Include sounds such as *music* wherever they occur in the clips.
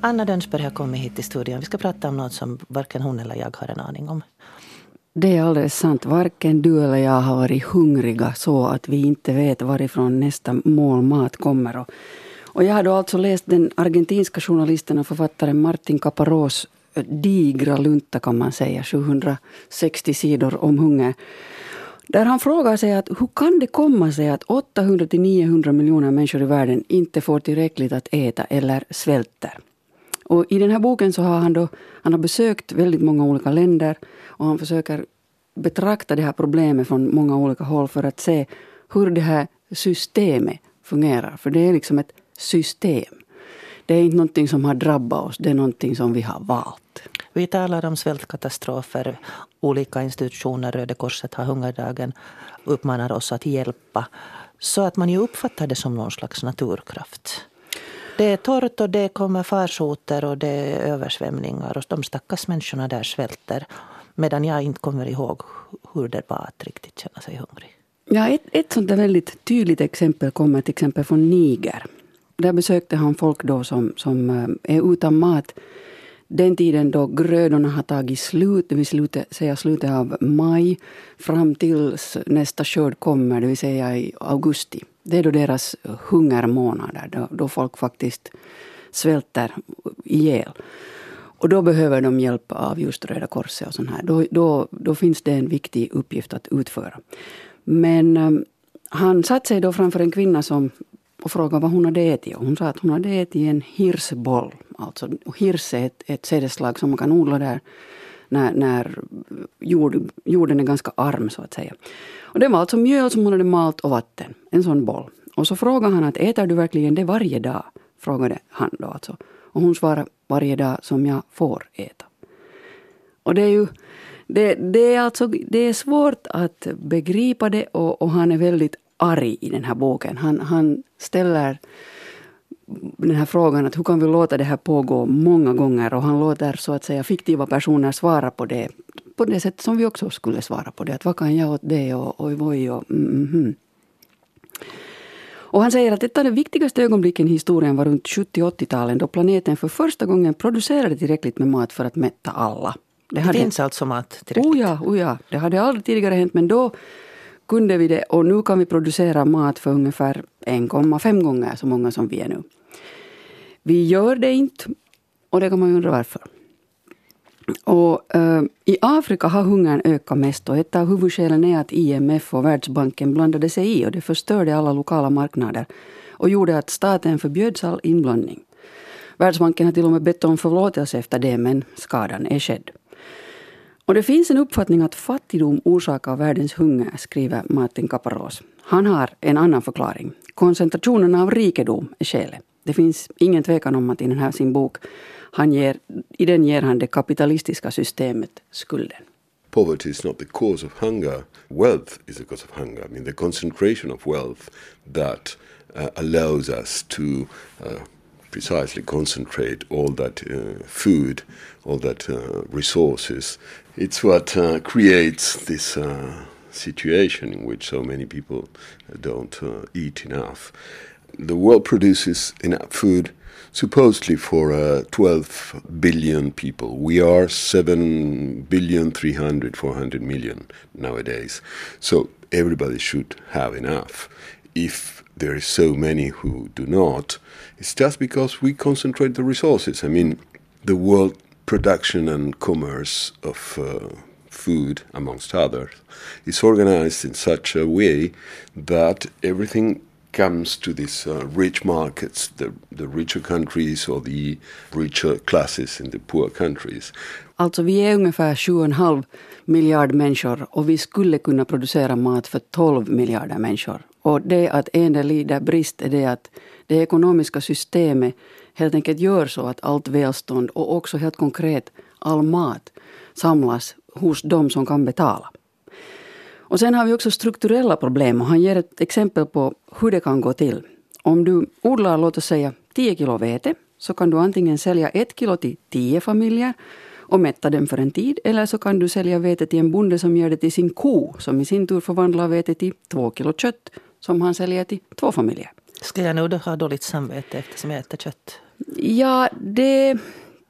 Anna Dönsberg har kommit hit till studion. Vi ska prata om något som varken hon eller jag har en aning om. Det är alldeles sant. Varken du eller jag har varit hungriga så att vi inte vet varifrån nästa mål mat kommer. Och, och jag har då alltså läst den argentinska journalisten och författaren Martin Caparros eh, digra lunta kan man säga, 760 sidor om hunger. Där han frågar sig att hur kan det komma sig att 800-900 miljoner människor i världen inte får tillräckligt att äta eller svälter. Och I den här boken så har han, då, han har besökt väldigt många olika länder och han försöker betrakta det här problemet från många olika håll för att se hur det här systemet fungerar. För det är liksom ett system. Det är inte någonting som har drabbat oss, det är någonting som vi har valt. Vi talar om svältkatastrofer. Olika institutioner, Röda Korset har hungerdagen, uppmanar oss att hjälpa. Så att man ju uppfattar det som någon slags naturkraft. Det är torrt och det kommer farsoter och det är översvämningar och de stackars människorna där svälter. Medan jag inte kommer ihåg hur det var att riktigt känna sig hungrig. Ja, ett, ett sånt där väldigt tydligt exempel kommer till exempel från Niger. Där besökte han folk då som, som eh, är utan mat den tiden då grödorna har tagit slut, det vill säga slutet av maj, fram tills nästa skörd kommer, det vill säga i augusti. Det är då deras hungermånader, då, då folk faktiskt svälter ihjäl. Och då behöver de hjälp av just Röda Korset och sånt här. Då, då, då finns det en viktig uppgift att utföra. Men um, han satte sig då framför en kvinna som och frågade vad hon hade ätit. Och hon sa att hon hade ätit en hirsboll. Alltså, hirs är ett, ett sädesslag som man kan odla där när, när jord, jorden är ganska arm så att säga. Och det var alltså mjöl som hon hade malt och vatten. En sån boll. Och så frågade han att äter du verkligen det varje dag? Frågade han då alltså. Och hon svarade varje dag som jag får äta. Och det är ju det, det, är alltså, det är svårt att begripa det och, och han är väldigt arg i den här boken. Han, han ställer den här frågan att hur kan vi låta det här pågå många gånger och han låter så att säga fiktiva personer svara på det på det sätt som vi också skulle svara på det. Att vad kan jag åt det och oj oj och mm, mm. Och han säger att ett av de viktigaste ögonblicken i historien var runt 70-80-talen då planeten för första gången producerade tillräckligt med mat för att mätta alla. Det, hade, det finns alltså mat tillräckligt? Oh ja, oh ja, det hade aldrig tidigare hänt men då kunde vi det och nu kan vi producera mat för ungefär 1,5 gånger så många som vi är nu. Vi gör det inte och det kan man ju undra varför. Och, eh, I Afrika har hungern ökat mest och ett av huvudskälen är att IMF och Världsbanken blandade sig i och det förstörde alla lokala marknader och gjorde att staten förbjöds all inblandning. Världsbanken har till och med bett om förlåtelse efter det men skadan är skedd. Och det finns en uppfattning att fattigdom orsakar världens hunger, skriver Martin Caparros. Han har en annan förklaring. Koncentrationen av rikedom är skälet. Det finns ingen tvekan om att i den här sin bok, han ger, i den ger han det kapitalistiska systemet skulden. Poverty is not the cause of hunger. Wealth is the cause of hunger. I mean the concentration of wealth that uh, allows us to uh, precisely concentrate all that uh, food, all that uh, resources. It's what uh, creates this uh, situation in which so many people don't uh, eat enough. The world produces enough food supposedly for uh, 12 billion people. We are 7 billion 300 400 million nowadays. So everybody should have enough. If there is so many who do not, it's just because we concentrate the resources. I mean, the world production and commerce of uh, food, amongst others, is organized in such a way that everything comes to these uh, rich markets, the, the richer countries or the richer classes in the poor countries. Alltså vi är ungefär 7,5 miljard människor och vi skulle kunna producera mat för 12 miljarder människor. Och det att en del lider brist är det att det ekonomiska systemet helt enkelt gör så att allt välstånd och också helt konkret all mat samlas hos de som kan betala. Och sen har vi också strukturella problem och han ger ett exempel på hur det kan gå till. Om du odlar, låt oss säga 10 kilo vete, så kan du antingen sälja ett kilo till 10 familjer och mätta dem för en tid, eller så kan du sälja vete till en bonde som ger det till sin ko, som i sin tur förvandlar vete till 2 kilo kött, som han säljer till två familjer. Ska jag nu då ha dåligt samvete eftersom jag äter kött? Ja, det,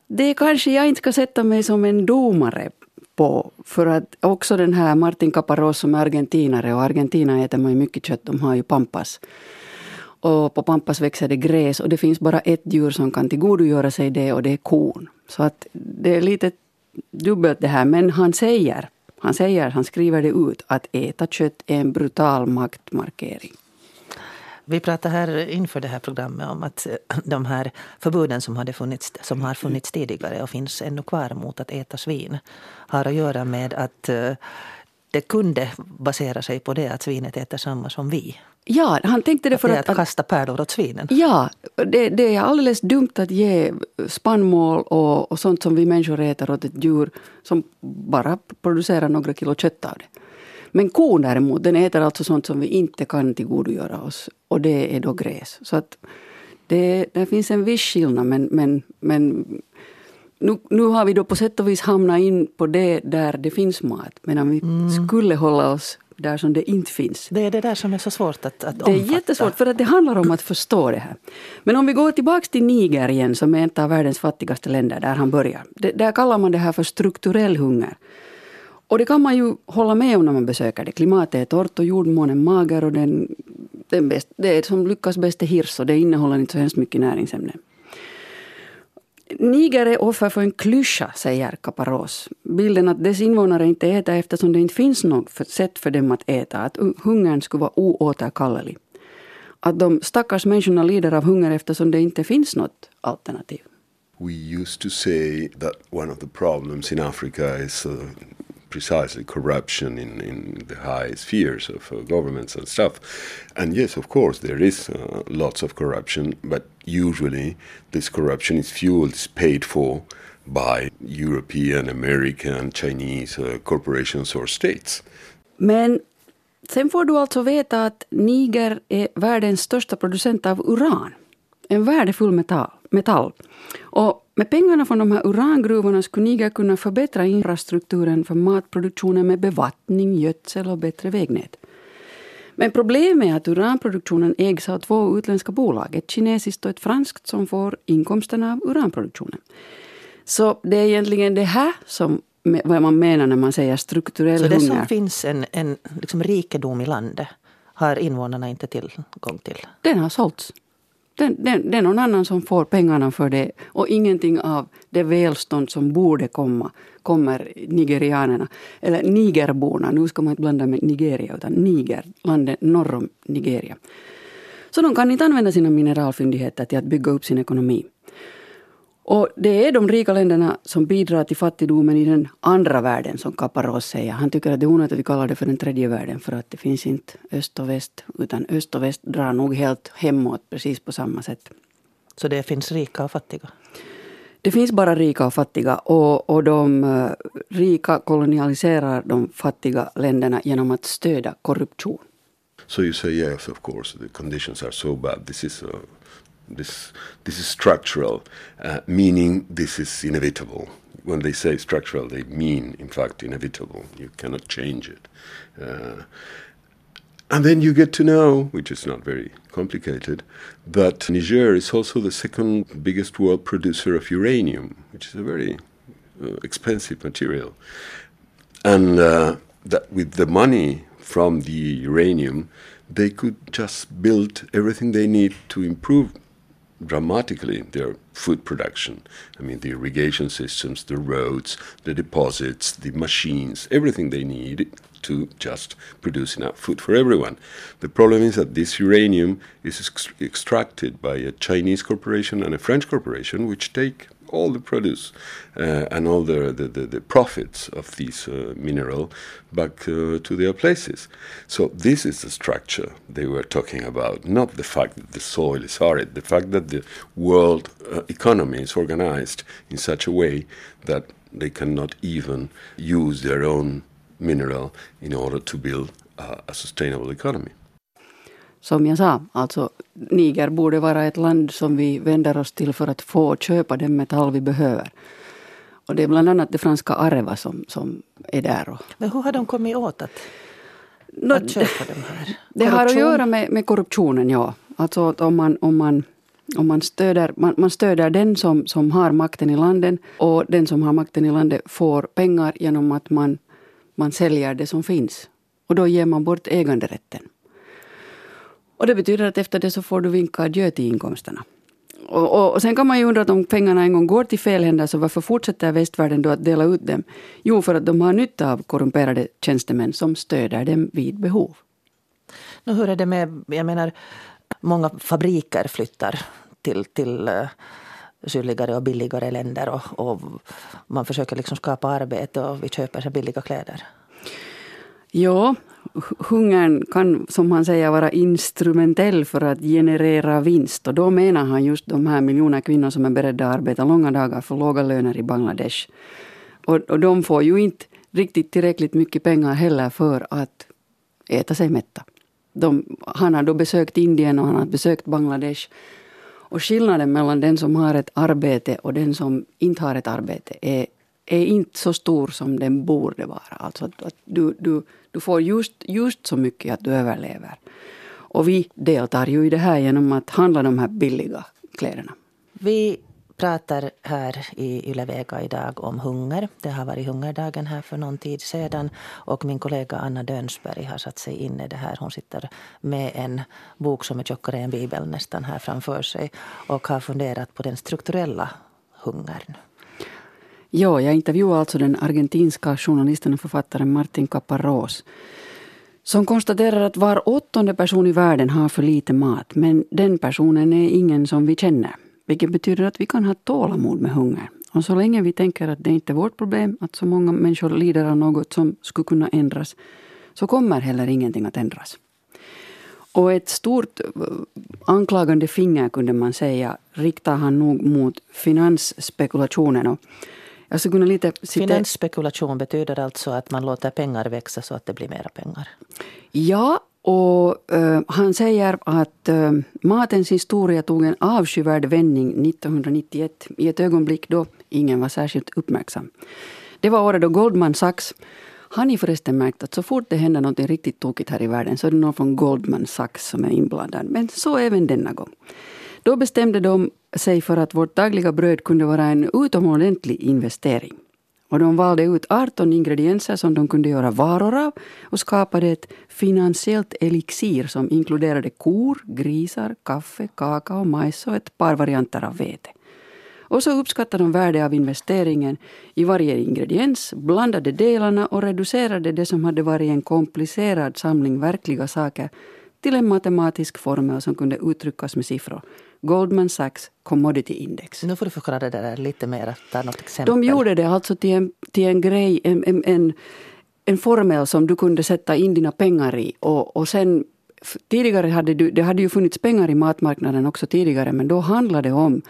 det kanske jag inte ska sätta mig som en domare på. För att också den här Martin Caparros som är argentinare och Argentina äter man ju mycket kött, de har ju pampas. Och på pampas växer det gräs och det finns bara ett djur som kan tillgodogöra sig det och det är kon. Så att det är lite dubbelt det här. Men han säger, han säger, han skriver det ut, att äta kött är en brutal maktmarkering. Vi pratade här inför det här programmet om att de här förbuden som, hade funnits, som har funnits tidigare och finns ännu kvar mot att äta svin har att göra med att eh, det kunde basera sig på det att svinet äter samma som vi. Ja, han tänkte det för att... att, att kasta pärlor åt svinen. Ja, det, det, är alldeles dumt att ge spannmål och, och sånt som vi människor äter åt ett djur som bara producerar några kilo kött av det. Men kon däremot, den äter alltså sånt som vi inte kan tillgodogöra oss. Och det är då gräs. Så att det, det finns en viss skillnad men, men, men nu, nu har vi då på sätt och vis hamnat in på det där det finns mat. Medan vi mm. skulle hålla oss där som det inte finns. Det är det där som är så svårt att, att Det är jättesvårt för att det handlar om att förstå det här. Men om vi går tillbaka till Niger igen som är ett av världens fattigaste länder där han börjar. Det, där kallar man det här för strukturell hunger. Och det kan man ju hålla med om när man besöker det. Klimatet är torrt och jordmånen mager och den, den bäst, det som lyckas bäst är hirs och det innehåller inte så hemskt mycket näringsämnen. Niger är offer för en klyscha, säger Caparos. Bilden att dess invånare inte äter eftersom det inte finns något sätt för dem att äta, att hungern skulle vara oåterkallelig. Att de stackars människorna lider av hunger eftersom det inte finns något alternativ. We used to say that one of the problems in Africa is uh, precisely corruption in, in the high spheres of uh, governments and stuff. And yes, of course, there is uh, lots of corruption, but usually this corruption is fueled, is paid for by European, American, Chinese uh, corporations or states. Men sen får du alltså veta att Niger är världens största producent av uran. En värdefull metall. metall. Och med pengarna från de här urangruvorna skulle Niger kunna förbättra infrastrukturen för matproduktionen med bevattning, gödsel och bättre vägnät. Men problemet är att uranproduktionen ägs av två utländska bolag, ett kinesiskt och ett franskt, som får inkomsterna av uranproduktionen. Så det är egentligen det här som vad man menar när man säger strukturell hunger. Så det som finns en, en liksom rikedom i landet har invånarna inte tillgång till? Den har sålts. Det, det, det är någon annan som får pengarna för det och ingenting av det välstånd som borde komma kommer nigerianerna, eller nigerborna, nu ska man inte blanda med Nigeria utan Niger, landet norr om Nigeria. Så de kan inte använda sina mineralfyndigheter till att bygga upp sin ekonomi. Och det är de rika länderna som bidrar till fattigdomen i den andra världen, som Caparros säger. Han tycker att det är onödigt att vi kallar det för den tredje världen, för att det finns inte öst och väst, utan öst och väst drar nog helt hemåt precis på samma sätt. Så det finns rika och fattiga? Det finns bara rika och fattiga och, och de uh, rika kolonialiserar de fattiga länderna genom att stödja korruption. So you say yes, of course, the conditions are so bad. This is a This, this is structural, uh, meaning this is inevitable. When they say structural, they mean, in fact, inevitable. You cannot change it. Uh, and then you get to know, which is not very complicated, that Niger is also the second biggest world producer of uranium, which is a very uh, expensive material. And uh, that with the money from the uranium, they could just build everything they need to improve dramatically their food production. I mean, the irrigation systems, the roads, the deposits, the machines, everything they need to just produce enough food for everyone. The problem is that this uranium is ex- extracted by a Chinese corporation and a French corporation, which take all the produce uh, and all the, the, the, the, profits of this uh, mineral back uh, to their places. So this is the structure they were talking about, not the fact that the soil is arid, the fact that the world uh, economy is organized in such a way that they cannot even use their own mineral in order to build a sustainable economy. Som jag sa, alltså Niger borde vara ett land som vi vänder oss till för att få köpa den metall vi behöver. Och det är bland annat det franska Areva som, som är där. Och... Men hur har de kommit åt att, att köpa de här? Det har att göra med, med korruptionen, ja. Alltså om man, om man Och man stöder, man, man stöder den som, som har makten i landet och den som har makten i landet får pengar genom att man, man säljer det som finns. Och då ger man bort äganderätten. Och det betyder att efter det så får du vinka adjö till inkomsterna. Och, och, och, sen kan man ju undra att om pengarna en gång går till fel händer så varför fortsätter västvärlden då att dela ut dem? Jo, för att de har nytta av korrumperade tjänstemän som stöder dem vid behov. Nu, hur är det med, jag menar, många fabriker flyttar till, till uh, sydligare och billigare länder och, och, man försöker liksom skapa arbete och vi köper så billiga kläder. Ja, hungern kan, som han säger, vara instrumentell för att generera vinst. Och då menar han just de här miljoner kvinnor som är beredda att arbeta långa dagar för låga löner i Bangladesh. Och, och de får ju inte riktigt tillräckligt mycket pengar heller för att äta sig mätta. De, han har då besökt Indien och han har besökt Bangladesh. Och skillnaden mellan den som har ett arbete och den som inte har ett arbete är, är inte så stor som den borde vara. Alltså att, att du, du, du får just, just så mycket att du överlever. Och vi deltar ju i det här genom att handla de här billiga kläderna. Vi pratar här i Ylevega idag om hunger. Det har varit hungerdagen här för någon tid sedan. Och min kollega Anna Dönsberg har satt sig in i det här. Hon sitter med en bok som är tjockare än Bibeln nästan här framför sig. Och har funderat på den strukturella hungern. Ja, jag intervjuade alltså den argentinska journalisten och författaren Martin Caparros som konstaterar att var åttonde person i världen har för lite mat men den personen är ingen som vi känner. Vilket betyder att vi kan ha tålamod med hunger. Och så länge vi tänker att det inte är vårt problem att så många människor lider av något som skulle kunna ändras så kommer heller ingenting att ändras. Och ett stort eh, anklagande finger kunde man säga riktar han nog mot finansspekulationen jag skulle kunna lite Finansspekulation betyder alltså att man låter pengar växa så att det blir mera pengar? Ja, och uh, han säger att uh, matens historia tog en avskyvärd vändning 1991 i ett ögonblick då ingen var särskilt uppmärksam. Det var året då Goldman Sachs har ni förresten märkt att så fort det händer något riktigt tokigt här i världen så är det någon från Goldman Sachs som är inblandad. Men så även denna gång. Då bestämde de sig för att vårt dagliga bröd kunde vara en utomordentlig investering. Och de valde ut 18 ingredienser som de kunde göra varor av och skapade ett finansiellt elixir som inkluderade kor, grisar, kaffe, kakao, majs och ett par varianter av vete. Och så uppskattade de värdet av investeringen i varje ingrediens, blandade delarna och reducerade det som hade varit en komplicerad samling verkliga saker till en matematisk formel som kunde uttryckas med siffror. Goldman Sachs Commodity Index. Nu får du förklara det där lite mer. Ta något exempel. De gjorde det alltså till en, till en grej, en, en, en, en formel som du kunde sätta in dina pengar i. Och, och sen Tidigare hade du, det hade ju funnits pengar i matmarknaden också tidigare men då handlade det om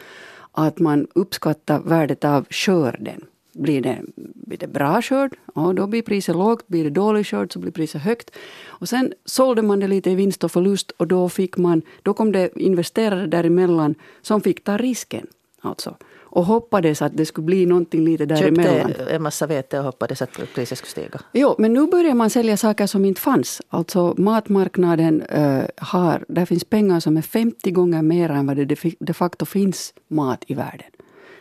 att man uppskattar värdet av skörden. Blir det, blir det bra skörd, ja, då blir priset lågt. Blir det dålig skörd så blir priset högt. Och sen sålde man det lite i vinst och förlust och då, fick man, då kom det investerare däremellan som fick ta risken. Alltså och hoppades att det skulle bli någonting lite däremellan. Köpte en massa vete och hoppades att priset skulle stiga. Jo, men nu börjar man sälja saker som inte fanns. Alltså matmarknaden äh, har, där finns pengar som är 50 gånger mer än vad det de facto finns mat i världen.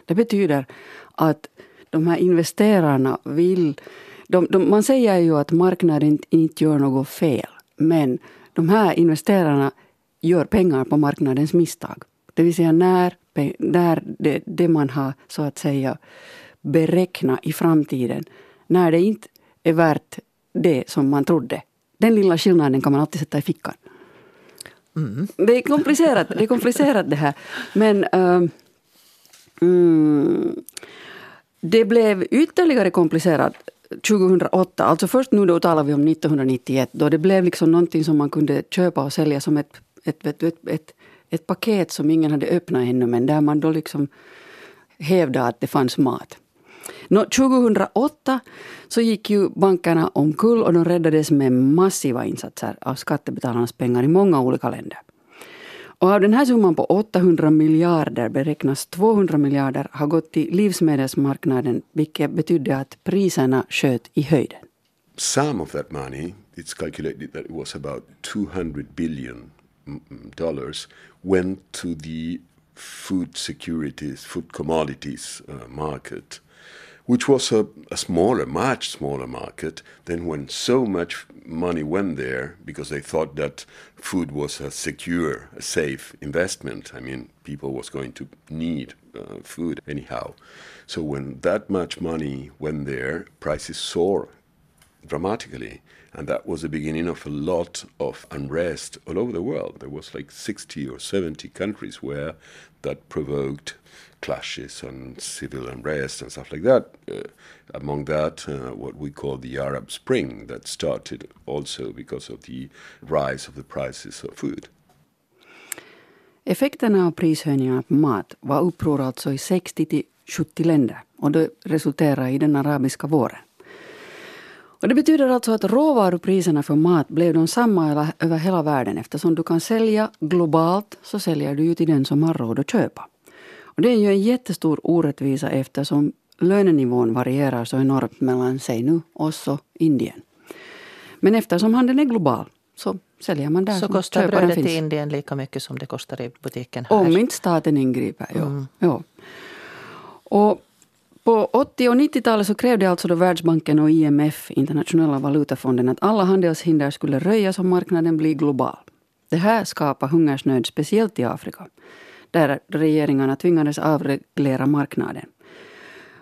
Det betyder att de här investerarna vill... De, de, man säger ju att marknaden inte gör något fel. Men de här investerarna gör pengar på marknadens misstag. Det vill säga när, när det, det man har så att säga beräknat i framtiden, när det inte är värt det som man trodde. Den lilla skillnaden kan man alltid sätta i fickan. Mm. Det är komplicerat det, är komplicerat det här. Men uh, mm, det blev ytterligare komplicerat 2008. Alltså först nu då talar vi om 1991 då det blev liksom någonting som man kunde köpa och sälja som ett, ett, ett, ett, ett ett paket som ingen hade öppnat ännu men där man då liksom hävdade att det fanns mat. Nå, 2008 så gick ju bankerna omkull och de räddades med massiva insatser av skattebetalarnas pengar i många olika länder. Och av den här summan på 800 miljarder beräknas 200 miljarder ha gått till livsmedelsmarknaden vilket betydde att priserna sköt i höjden. Some of that money, it's calculated that it was about 200 billion mm, mm, dollars went to the food securities, food commodities uh, market, which was a, a, smaller, much smaller market than when so much money went there because they thought that food was a secure, a safe investment. I mean, people was going to need uh, food anyhow. So when that much money went there, prices soared dramatically. And that was the beginning of a lot of unrest all over the world. There was like 60 or 70 countries where that provoked clashes and civil unrest and stuff like that. Uh, among that, uh, what we call the Arab Spring, that started also because of the rise of the prices of food. Effekterna av prishöjningarna på mat var uppror alltså i 60 till 70 länder och det resulterade i den arabiska våren. Och det betyder alltså att råvarupriserna för mat blev de samma över hela världen. Eftersom du kan sälja globalt så säljer du ju till den som har råd att köpa. Och det är ju en jättestor orättvisa eftersom lönenivån varierar så enormt mellan, säg nu, oss och Indien. Men eftersom handeln är global så säljer man där Så kostar brödet till Indien lika mycket som det kostar i butiken här? Om inte staten ingriper, ja. Mm. ja. Och på 80 och 90-talet så krävde alltså då Världsbanken och IMF, Internationella valutafonden, att alla handelshinder skulle röjas och marknaden bli global. Det här skapade hungersnöd, speciellt i Afrika, där regeringarna tvingades avreglera marknaden.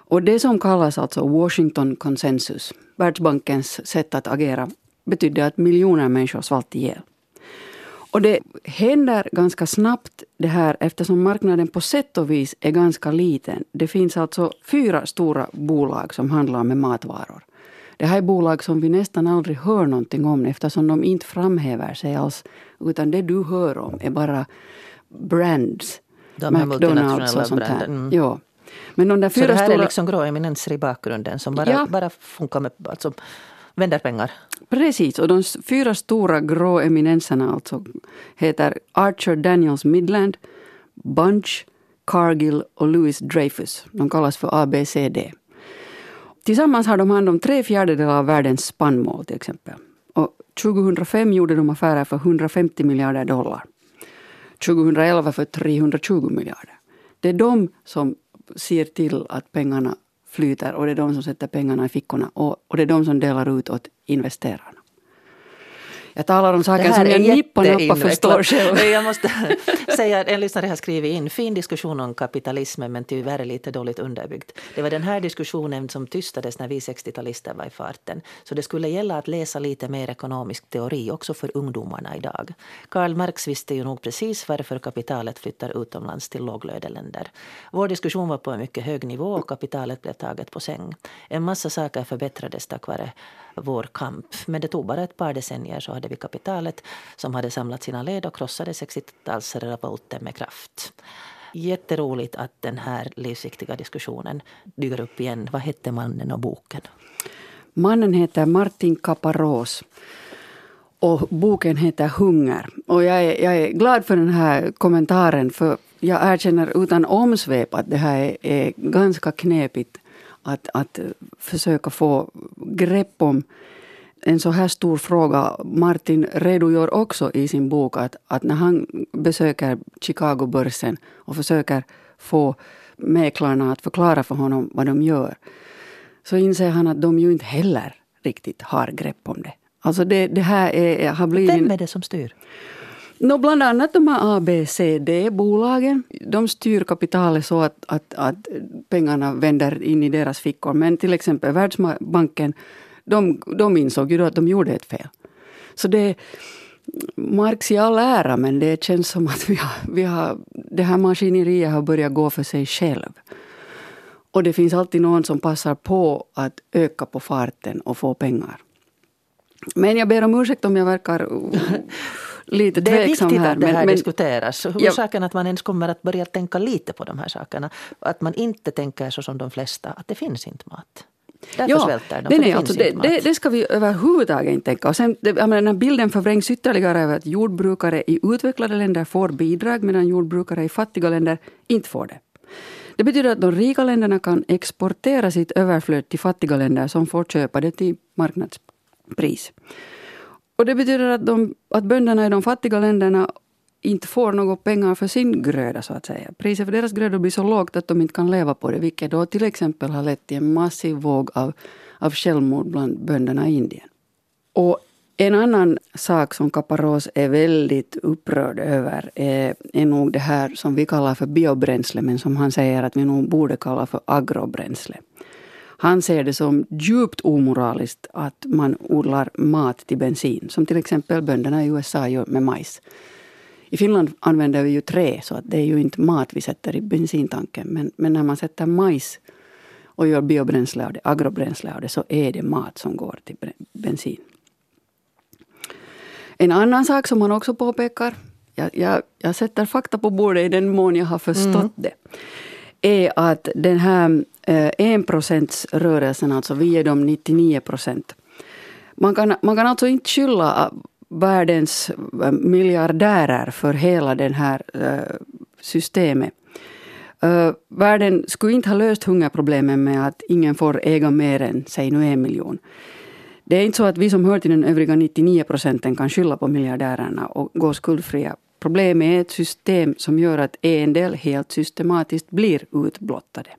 Och det som kallas alltså Washington Consensus, Världsbankens sätt att agera, betydde att miljoner människor svalt ihjäl. Och det händer ganska snabbt det här eftersom marknaden på sätt och vis är ganska liten. Det finns alltså fyra stora bolag som handlar med matvaror. Det här är bolag som vi nästan aldrig hör någonting om eftersom de inte framhäver sig alls. Utan det du hör om är bara brands. De McDonalds och sånt här. Mm. Ja. Men de där fyra Så det här stora... är liksom grå eminenser i bakgrunden som bara, ja. bara funkar med, alltså, vänder pengar? Precis, och de fyra stora grå eminenserna alltså heter Archer Daniels Midland, Bunch, Cargill och Louis Dreyfus. De kallas för ABCD. Tillsammans har de hand om tre fjärdedelar av världens spannmål till exempel. Och 2005 gjorde de affärer för 150 miljarder dollar. 2011 för 320 miljarder. Det är de som ser till att pengarna flyter och det är de som sätter pengarna i fickorna och, och det är de som delar ut åt investerarna. Jag talar om saker som jag nippa nappa förstår själv. Jag måste *laughs* säga att en lyssnare har skrivit in fin diskussion om kapitalismen men tyvärr lite dåligt underbyggd. Det var den här diskussionen som tystades när vi 60-talister var i farten. Så det skulle gälla att läsa lite mer ekonomisk teori också för ungdomarna idag. Karl Marx visste ju nog precis varför kapitalet flyttar utomlands till låglöneländer. Vår diskussion var på en mycket hög nivå och kapitalet blev taget på säng. En massa saker förbättrades tack vare vår kamp. Men det tog bara ett par decennier så hade vi kapitalet som hade samlat sina led och krossade 60-talsrevolten med kraft. Jätteroligt att den här livsviktiga diskussionen dyker upp igen. Vad hette mannen och boken? Mannen heter Martin Caparros. Och boken heter Hunger. Och jag är, jag är glad för den här kommentaren för jag erkänner utan omsvep att det här är, är ganska knepigt att, att försöka få grepp om en så här stor fråga. Martin redogör också i sin bok att, att när han besöker Chicago-börsen och försöker få mäklarna att förklara för honom vad de gör så inser han att de ju inte heller riktigt har grepp om det. Alltså det, det här är, har blivit... Vem är det som styr? No, bland annat de här ABCD-bolagen. De styr kapitalet så att, att, att pengarna vänder in i deras fickor. Men till exempel Världsbanken, de, de insåg ju då att de gjorde ett fel. Så det Marx i all ära, men det känns som att vi har, vi har, det här maskineriet har börjat gå för sig själv. Och det finns alltid någon som passar på att öka på farten och få pengar. Men jag ber om ursäkt om jag verkar *laughs* lite Det är viktigt här, att det här men, diskuteras. Huvudsaken ja. att man ens kommer att börja tänka lite på de här sakerna. Att man inte tänker så som de flesta, att det finns inte mat. Därför ja, svälter de, det, det, alltså, det, det, det, ska vi överhuvudtaget inte tänka. Och sen, det, menar, den här bilden förvrängs ytterligare över att jordbrukare i utvecklade länder får bidrag medan jordbrukare i fattiga länder inte får det. Det betyder att de rika länderna kan exportera sitt överflöd till fattiga länder som får köpa det till marknadspris. Och det betyder att, de, att bönderna i de fattiga länderna inte får några pengar för sin gröda så att säga. Priset för deras grödor blir så lågt att de inte kan leva på det, vilket då till exempel har lett till en massiv våg av, av självmord bland bönderna i Indien. Och en annan sak som Kaparos är väldigt upprörd över är, är nog det här som vi kallar för biobränsle men som han säger att vi nog borde kalla för agrobränsle. Han ser det som djupt omoraliskt att man odlar mat till bensin, som till exempel bönderna i USA gör med majs. I Finland använder vi ju trä, så att det är ju inte mat vi sätter i bensintanken. Men, men när man sätter majs och gör biobränsle av det, agrobränsle av det, så är det mat som går till bensin. En annan sak som han också påpekar, jag, jag, jag sätter fakta på bordet i den mån jag har förstått mm. det, är att den här Eh, enprocentsrörelsen, alltså vi är de 99 procent. Man kan, man kan alltså inte skylla äh, världens äh, miljardärer för hela det här äh, systemet. Världen skulle inte ha löst hungerproblemen med att ingen får äga mer än, säg nu en miljon. Det är inte så att vi som hör till den övriga 99 procenten kan skylla på miljardärerna och gå skuldfria. Problemet är ett system som gör att en del helt systematiskt blir utblottade.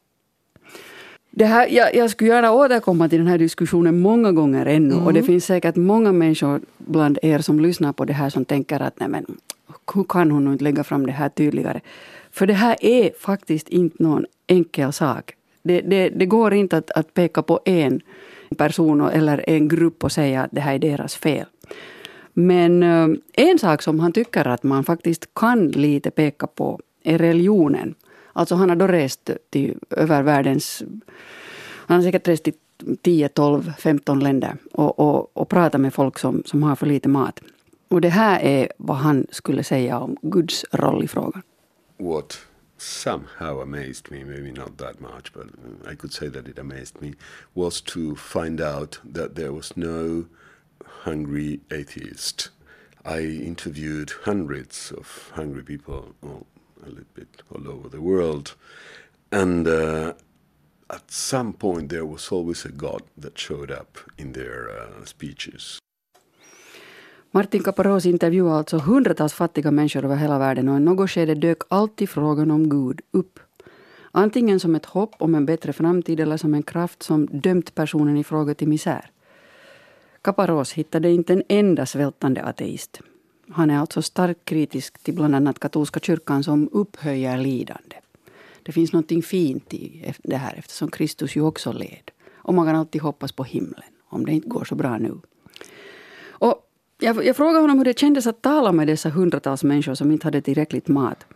Det här, jag, jag skulle gärna återkomma till den här diskussionen många gånger ännu. Mm. Och det finns säkert många människor bland er som lyssnar på det här som tänker att nej men, hur kan hon inte lägga fram det här tydligare? För det här är faktiskt inte någon enkel sak. Det, det, det går inte att, att peka på en person eller en grupp och säga att det här är deras fel. Men eh, en sak som han tycker att man faktiskt kan lite peka på är religionen. Alltså han har då rest till över världens... Han har säkert rest till 10, 12, 15 länder och, och, och pratat med folk som, som har för lite mat. Och det här är vad han skulle säga om Guds roll i frågan. What somehow amazed me, maybe not that much, but I could say that it amazed me, was to find out that there was no hungry atheist. I interviewed hundreds of hungry people, well, a little bit all over the world. And uh, at some point, there was always a God that showed up in their uh, speeches. Martin Caparos intervjuade alltså hundratals fattiga människor över hela världen och i något skede dök alltid frågan om Gud upp. Antingen som ett hopp om en bättre framtid eller som en kraft som dömt personen i fråga till misär. Caparos hittade inte en enda svältande ateist. Han är alltså starkt kritisk till bland annat katolska kyrkan som upphöjer lidande. Det finns något fint i det här eftersom Kristus ju också led. Och man kan alltid hoppas på himlen om det inte går så bra nu. Och jag, jag frågade honom hur det kändes att tala med dessa hundratals människor som inte hade tillräckligt mat.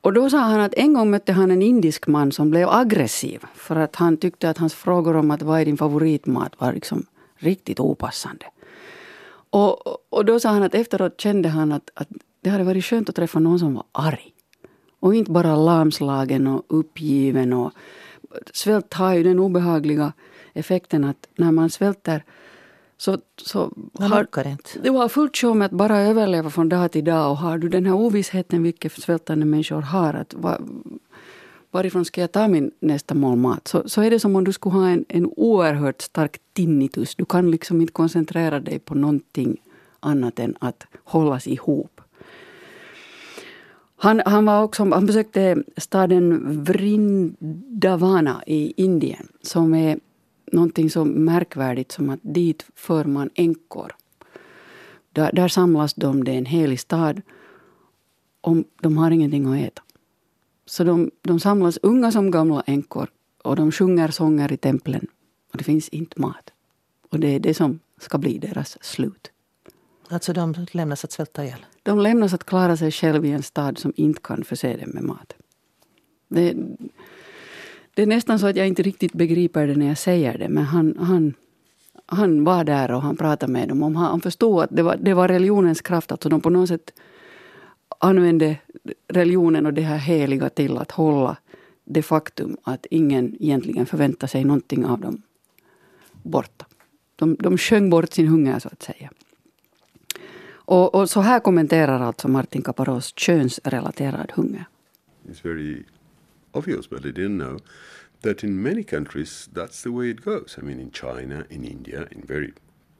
Och då sa han att en gång mötte han en indisk man som blev aggressiv för att han tyckte att hans frågor om att vad är din favoritmat var liksom riktigt opassande. Och, och då sa han att efteråt kände han att, att det hade varit skönt att träffa någon som var arg. Och inte bara lamslagen och uppgiven. Och, svält har ju den obehagliga effekten att när man svälter så, så man har. Du har fullt sjå med att bara överleva från dag till dag och har du den här ovissheten, vilket svältande människor har, att va, varifrån ska jag ta min nästa mål mat? Så, så är det som om du skulle ha en, en oerhört stark tinnitus. Du kan liksom inte koncentrera dig på någonting annat än att hållas ihop. Han, han, var också, han besökte staden Vrindavana i Indien som är någonting så märkvärdigt som att dit för man änkor. Där, där samlas de, det är en helig stad. Om de har ingenting att äta. Så de, de samlas, unga som gamla änkor, och de sjunger sånger i templen. Och det finns inte mat. Och det är det som ska bli deras slut. Alltså de lämnas att svälta ihjäl? De lämnas att klara sig själva i en stad som inte kan förse dem med mat. Det, det är nästan så att jag inte riktigt begriper det när jag säger det. Men han, han, han var där och han pratade med dem. Han, han förstod att det var, det var religionens kraft. Alltså de på något sätt använde religionen och det här heliga till att hålla det faktum att ingen egentligen förväntar sig någonting av dem borta. De, de sjöng bort sin hunger så att säga. Och, och så här kommenterar alltså Martin Caparros könsrelaterad hunger. It's very obvious, but I didn't know that in many countries that's the way it goes. I mean, in China, in India, in very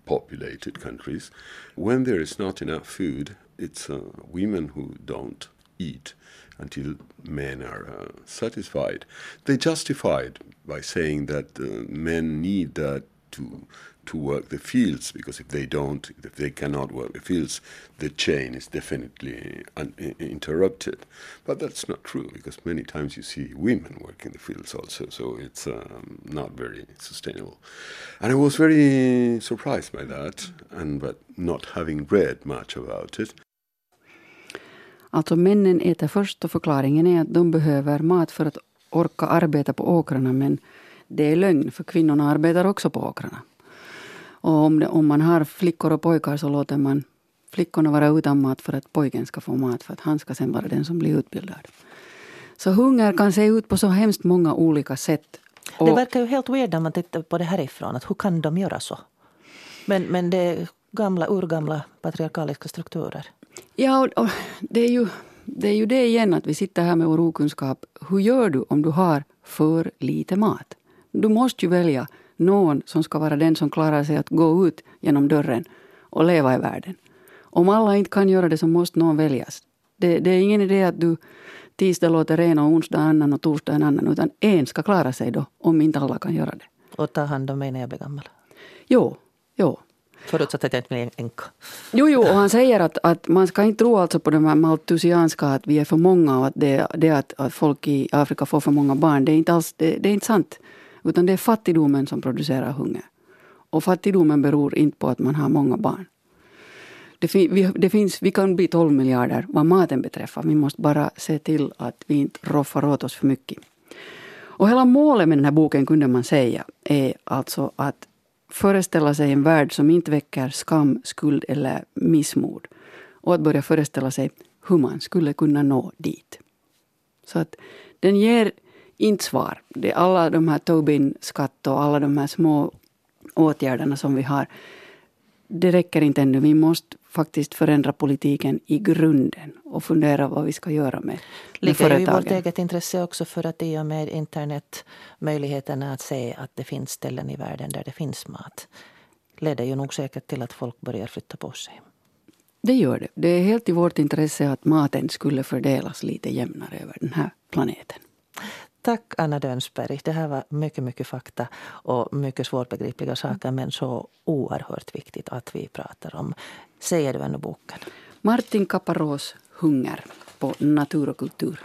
populated countries, when there is not enough food, it's uh, women who don't eat until men are uh, satisfied. They justify it by saying that uh, men need that to to work the fields because if they don't, if they cannot work the fields, the chain is definitely interrupted. But that's not true because many times you see women working the fields also, so it's um, not very sustainable. And I was very surprised by that, and but not having read much about it. Alltså männen äter först och förklaringen är att de behöver mat för att orka arbeta på åkrarna men det är lögn för kvinnorna arbetar också på åkrarna. Och om, det, om man har flickor och pojkar så låter man flickorna vara utan mat för att pojken ska få mat för att han ska sen vara den som blir utbildad. Så hunger kan se ut på så hemskt många olika sätt. Och det verkar ju helt weird när man tittar på det härifrån. Att hur kan de göra så? Men, men det är gamla, urgamla patriarkaliska strukturer. Ja, och, det, är ju, det är ju det igen att vi sitter här med vår okunskap. Hur gör du om du har för lite mat? Du måste ju välja någon som ska vara den som klarar sig att gå ut genom dörren och leva i världen. Om alla inte kan göra det så måste någon väljas. Det, det är ingen idé att du tisdag låter en och onsdag annan och torsdag en annan. Utan en ska klara sig då, om inte alla kan göra det. Och ta hand om mig när jag blir gammal? Jo, jo. Förutsatt att jag inte blir änka. Jo, jo, och han säger att, att man ska inte tro alltså på det här maltusianska att vi är för många och att det, det att, att folk i Afrika får för många barn. Det är inte alls det, det är inte sant. Utan det är fattigdomen som producerar hunger. Och fattigdomen beror inte på att man har många barn. Det, fin vi, det finns, vi kan bli 12 miljarder vad maten beträffar. Vi måste bara se till att vi inte roffar åt oss för mycket. Och hela målet med den här boken kunde man säga är alltså att föreställa sig en värld som inte väcker skam, skuld eller missmod. Och att börja föreställa sig hur man skulle kunna nå dit. Så att den ger inte svar. Det är alla de här Tobin-skatt och alla de här små åtgärderna som vi har. Det räcker inte ännu. Vi måste faktiskt förändra politiken i grunden och fundera vad vi ska göra med, med företagen. Ligger i vårt eget intresse också för att i och med internet möjligheterna att se att det finns ställen i världen där det finns mat leder ju nog säkert till att folk börjar flytta på sig. Det gör det. Det är helt i vårt intresse att maten skulle fördelas lite jämnare över den här planeten. Tack Anna Dönsberg. Det här var mycket, mycket fakta och mycket svårbegripliga saker men så oerhört viktigt att vi pratar om. Säger du ännu boken? Martin Kaparos Hunger på Natur och kultur.